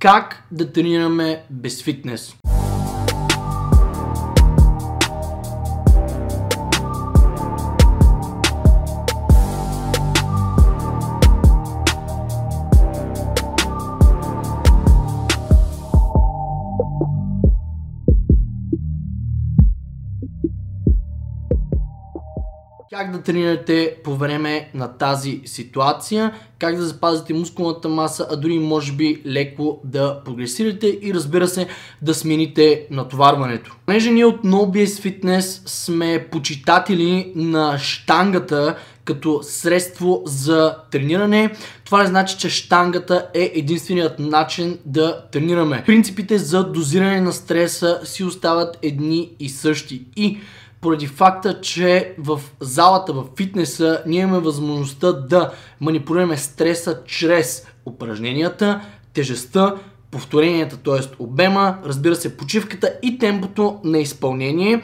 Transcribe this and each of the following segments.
как да тренираме без фитнес. Как да тренирате по време на тази ситуация, как да запазите мускулната маса, а дори може би леко да прогресирате и разбира се да смените натоварването. Понеже ние от NoBS Fitness сме почитатели на штангата като средство за трениране, това не значи, че штангата е единственият начин да тренираме. Принципите за дозиране на стреса си остават едни и същи. И поради факта, че в залата, в фитнеса, ние имаме възможността да манипулираме стреса чрез упражненията, тежестта, повторенията, т.е. обема, разбира се, почивката и темпото на изпълнение.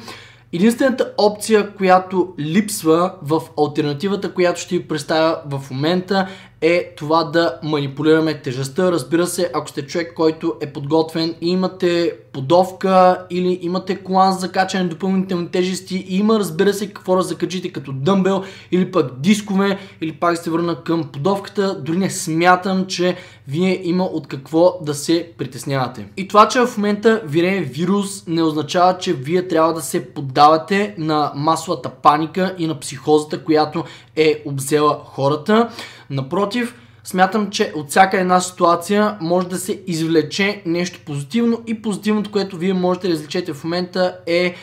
Единствената опция, която липсва в альтернативата, която ще ви представя в момента е това да манипулираме тежестта. Разбира се, ако сте човек, който е подготвен и имате подовка или имате колан за качане на допълнителни тежести и има, разбира се, какво да закачите като дъмбел или пък дискове или пак се върна към подовката. Дори не смятам, че вие има от какво да се притеснявате. И това, че в момента вирее вирус не означава, че вие трябва да се поддавате на масовата паника и на психозата, която е обзела хората. Напротив, смятам, че от всяка една ситуация може да се извлече нещо позитивно и позитивното, което вие можете да извлечете в момента е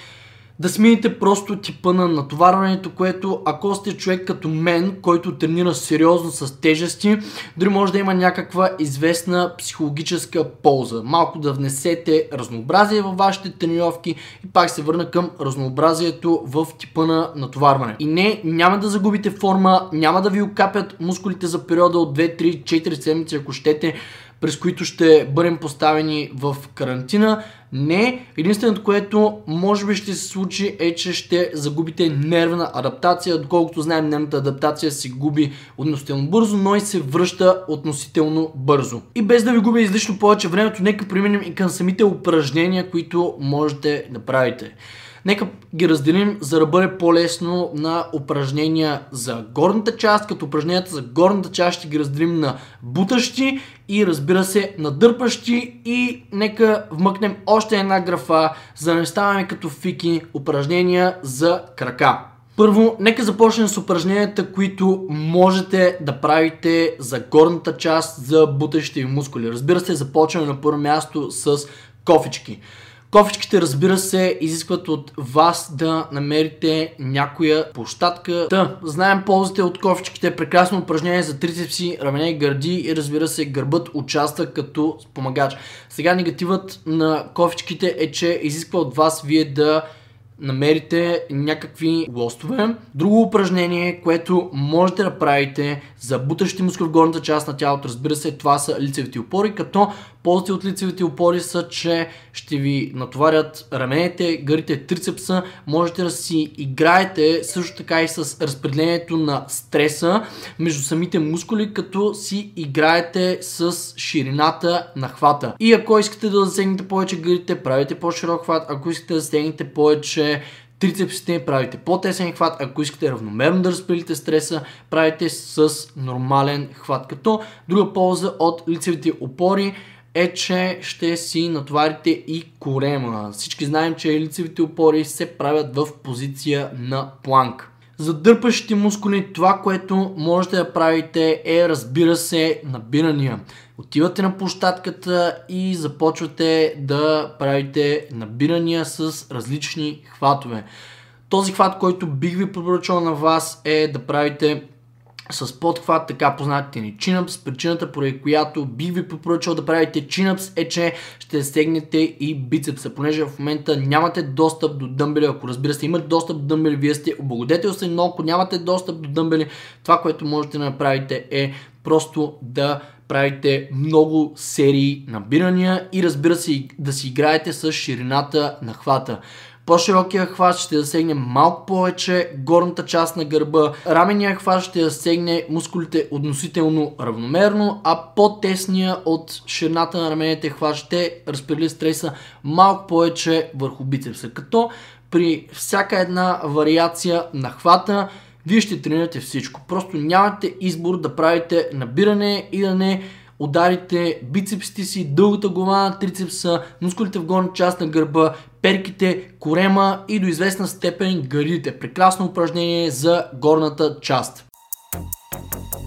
да смените просто типа на натоварването, което ако сте човек като мен, който тренира сериозно с тежести, дори може да има някаква известна психологическа полза. Малко да внесете разнообразие във вашите тренировки и пак се върна към разнообразието в типа на натоварване. И не, няма да загубите форма, няма да ви окапят мускулите за периода от 2, 3, 4 седмици, ако щете, през които ще бъдем поставени в карантина. Не, единственото, което може би ще се случи е, че ще загубите нервна адаптация. Доколкото знаем, нервната адаптация се губи относително бързо, но и се връща относително бързо. И без да ви губя излишно повече времето, нека преминем и към самите упражнения, които можете да правите. Нека ги разделим, за да бъде по-лесно на упражнения за горната част, като упражненията за горната част ще ги разделим на бутащи и разбира се на дърпащи и нека вмъкнем още една графа, за да не ставаме като фики упражнения за крака. Първо, нека започнем с упражненията, които можете да правите за горната част, за бутащите ви мускули. Разбира се, започваме на първо място с кофички. Кофичките, разбира се, изискват от вас да намерите някоя площадка. Та, знаем ползите от кофичките, прекрасно упражнение за трицепси, рамене гърди и разбира се, гърбът участва като спомагач. Сега негативът на кофичките е, че изисква от вас вие да намерите някакви лостове. Друго упражнение, което можете да правите за бутащи мускули в горната част на тялото, разбира се, това са лицевите опори, като ползите от лицевите опори са, че ще ви натоварят раменете, гърите, трицепса, можете да си играете също така и с разпределението на стреса между самите мускули, като си играете с ширината на хвата. И ако искате да засегнете повече гърите, правите по-широк хват, ако искате да засегнете повече трицепсите, правите по-тесен хват, ако искате равномерно да разпределите стреса, правите с нормален хват. Като друга полза от лицевите опори е, че ще си натоварите и корема. Всички знаем, че лицевите опори се правят в позиция на планк. За дърпащите мускули това, което можете да правите е, разбира се, набирания. Отивате на площадката и започвате да правите набирания с различни хватове. Този хват, който бих ви препоръчал на вас е да правите с подхват, така познатите ни чинъпс. Причината, поради която бих ви препоръчал да правите чинъпс е, че ще стегнете и бицепса, понеже в момента нямате достъп до дъмбели. Ако разбира се, имате достъп до дъмбели, вие сте облагодетелствени, но ако нямате достъп до дъмбели, това, което можете да направите е просто да правите много серии набирания и разбира се да си играете с ширината на хвата. По-широкия хват ще засегне малко повече горната част на гърба. Рамения хват ще засегне мускулите относително равномерно, а по-тесния от ширината на раменете хват ще разпредели стреса малко повече върху бицепса. Като при всяка една вариация на хвата вие ще тренирате всичко. Просто нямате избор да правите набиране и да не ударите бицепсите си, дългата глава на трицепса, мускулите в горната част на гърба, перките, корема и до известна степен гърдите. Прекрасно упражнение за горната част.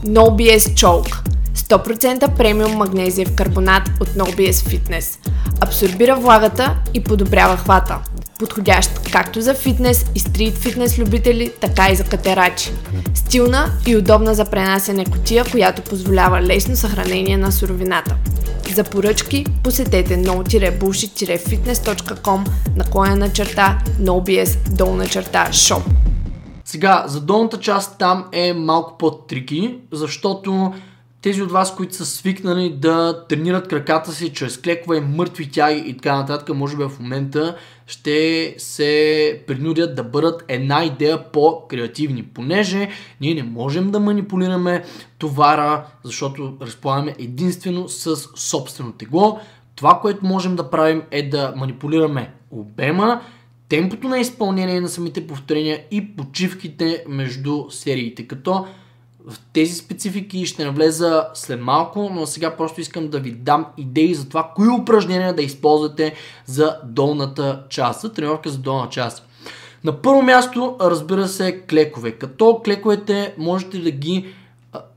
NoBS Choke 100% премиум магнезиев карбонат от NoBS Fitness. Абсорбира влагата и подобрява хвата. Подходящ както за фитнес и стрит фитнес любители, така и за катерачи. Стилна и удобна за пренасене котия, която позволява лесно съхранение на суровината. За поръчки посетете no-bullshit-fitness.com на черта nobs долна черта shop. Сега, за долната част там е малко по-трики, защото тези от вас, които са свикнали да тренират краката си чрез клекове, мъртви тяги и така нататък, може би в момента ще се принудят да бъдат една идея по-креативни, понеже ние не можем да манипулираме товара, защото разполагаме единствено с собствено тегло. Това, което можем да правим е да манипулираме обема, темпото на изпълнение на самите повторения и почивките между сериите, като в тези специфики ще навлеза след малко, но сега просто искам да ви дам идеи за това, кои упражнения да използвате за долната част, за тренировка за долна част. На първо място, разбира се, клекове. Като клековете можете да ги,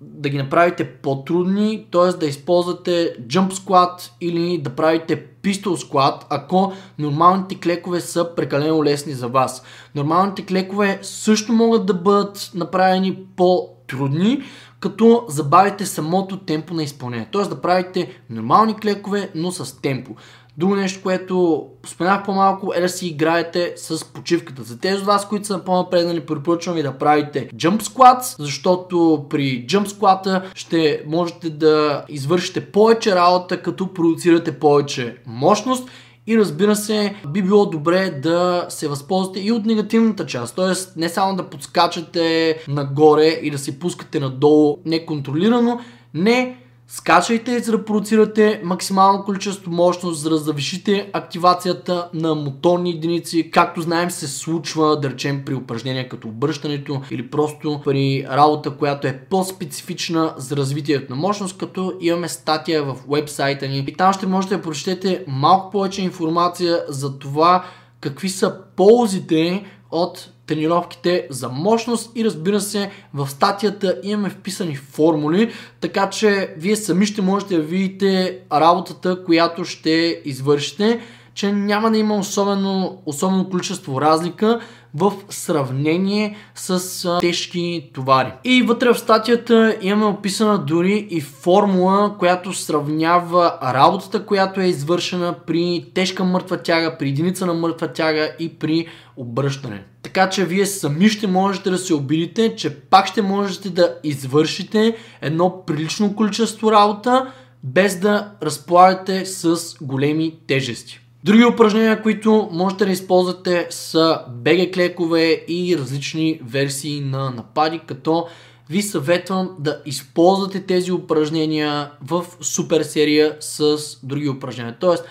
да ги направите по-трудни, т.е. да използвате jump squat или да правите pistol squat, ако нормалните клекове са прекалено лесни за вас. Нормалните клекове също могат да бъдат направени по трудни, като забавите самото темпо на изпълнение. Тоест да правите нормални клекове, но с темпо. Друго нещо, което споменах по-малко е да си играете с почивката. За тези от вас, които са по-напреднали, препоръчвам ви да правите jump squats, защото при jump squat ще можете да извършите повече работа, като продуцирате повече мощност и разбира се, би било добре да се възползвате и от негативната част. Тоест, не само да подскачате нагоре и да се пускате надолу неконтролирано, не Скачайте, за да продуцирате максимално количество мощност, за да завишите активацията на моторни единици. Както знаем се случва, да речем, при упражнения като обръщането или просто при работа, която е по-специфична за развитието на мощност, като имаме статия в вебсайта ни. И там ще можете да прочетете малко повече информация за това какви са ползите от тренировките за мощност и разбира се в статията имаме вписани формули, така че вие сами ще можете да видите работата, която ще извършите, че няма да има особено, особено количество разлика в сравнение с а, тежки товари. И вътре в статията имаме описана дори и формула, която сравнява работата, която е извършена при тежка мъртва тяга, при единица на мъртва тяга и при обръщане. Така че вие сами ще можете да се обидите, че пак ще можете да извършите едно прилично количество работа, без да разполагате с големи тежести. Други упражнения, които можете да използвате са беге клекове и различни версии на напади, като ви съветвам да използвате тези упражнения в супер серия с други упражнения. Тоест,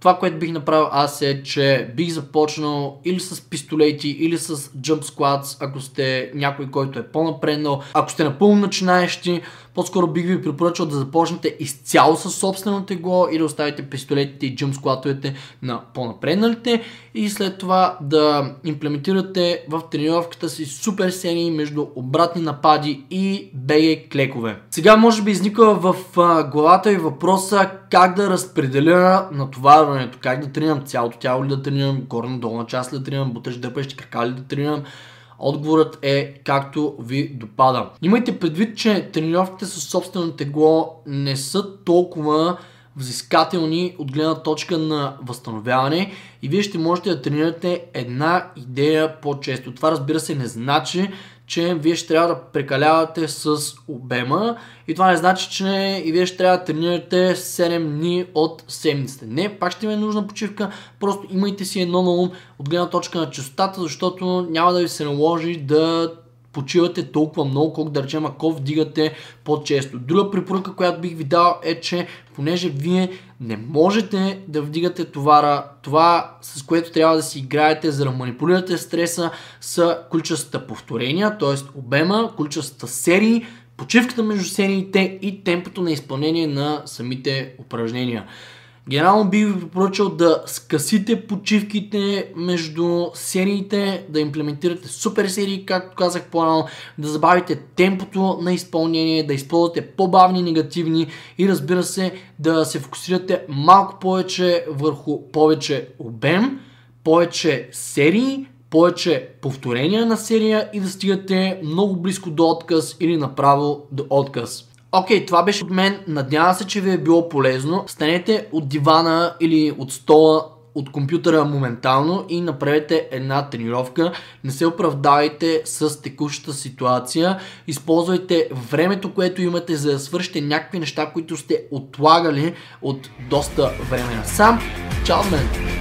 това, което бих направил аз е, че бих започнал или с пистолети, или с jump squats, ако сте някой, който е по-напреднал. Ако сте напълно начинаещи, по-скоро бих ви препоръчал да започнете изцяло с собствено тегло и да оставите пистолетите и джъмп склатовете на по-напредналите и след това да имплементирате в тренировката си супер серии между обратни напади и беге клекове. Сега може би изниква в главата ви въпроса как да разпределя натоварването, как да тренирам цялото тяло ли да тренирам, горна-долна част ли да тренирам, буташ дърпащи крака ли да тренирам, Отговорът е както ви допада. Имайте предвид, че тренировките с собствено тегло не са толкова взискателни от гледна точка на възстановяване и вие ще можете да тренирате една идея по-често. Това разбира се не значи, че вие ще трябва да прекалявате с обема и това не значи, че и вие ще трябва да тренирате 7 дни от седмицата. Не, пак ще ви е нужна почивка, просто имайте си едно на ум от гледна точка на частотата, защото няма да ви се наложи да почивате толкова много, колко да речем, ако вдигате по-често. Друга препоръка, която бих ви дал е, че понеже вие не можете да вдигате товара, това с което трябва да си играете, за да манипулирате стреса, са количествата повторения, т.е. обема, количествата серии, почивката между сериите и темпото на изпълнение на самите упражнения. Генерално бих ви препоръчал да скъсите почивките между сериите, да имплементирате супер серии, както казах по-рано, да забавите темпото на изпълнение, да използвате по-бавни негативни и разбира се да се фокусирате малко повече върху повече обем, повече серии, повече повторения на серия и да стигате много близко до отказ или направо до отказ. Окей, okay, това беше от мен. Надявам се, че ви е било полезно. Станете от дивана или от стола от компютъра моментално и направете една тренировка. Не се оправдавайте с текущата ситуация. Използвайте времето, което имате за да свършите някакви неща, които сте отлагали от доста време насам. Чао мен!